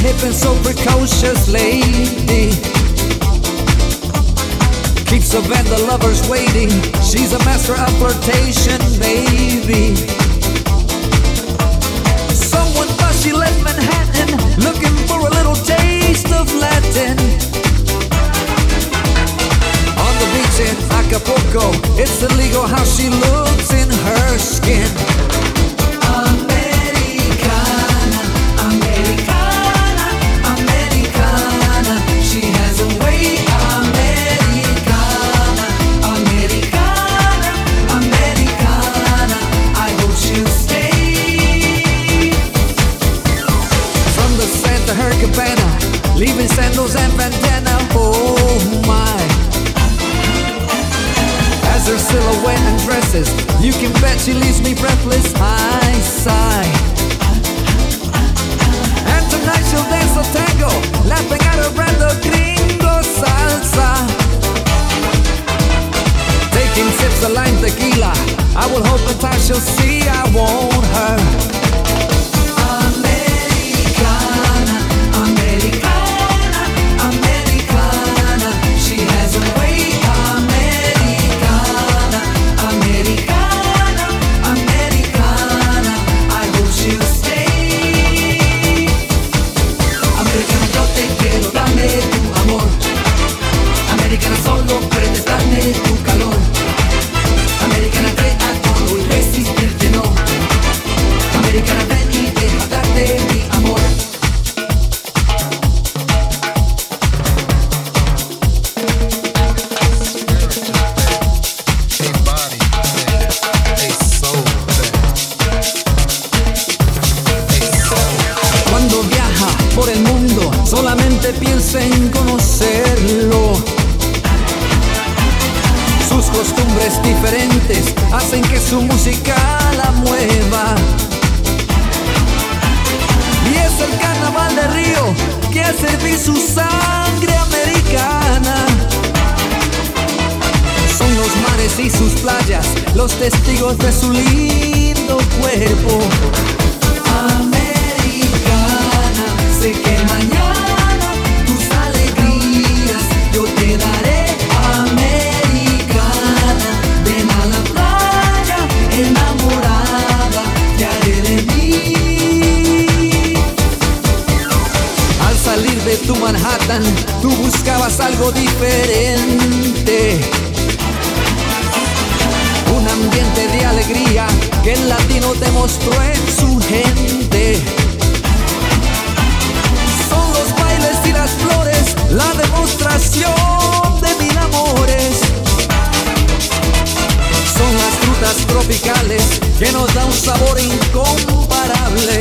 hip and so precocious lady. Keeps a van the lovers waiting. She's a master of flirtation, baby. Someone thought she left Manhattan Looking for a little taste of Latin. On the beach in Acapulco It's illegal how she looks in her skin. leaving sandals and bandana. Oh my. As her silhouette and dresses, you can bet she leaves me breathless. I sigh. And tonight she'll dance a tango, laughing at her green gringo salsa. Taking sips of lime tequila, I will hope that I shall see I won't hurt. Tú buscabas algo diferente. Un ambiente de alegría que el latino demostró en su gente. Son los bailes y las flores, la demostración de mil amores. Son las frutas tropicales que nos da un sabor incomparable.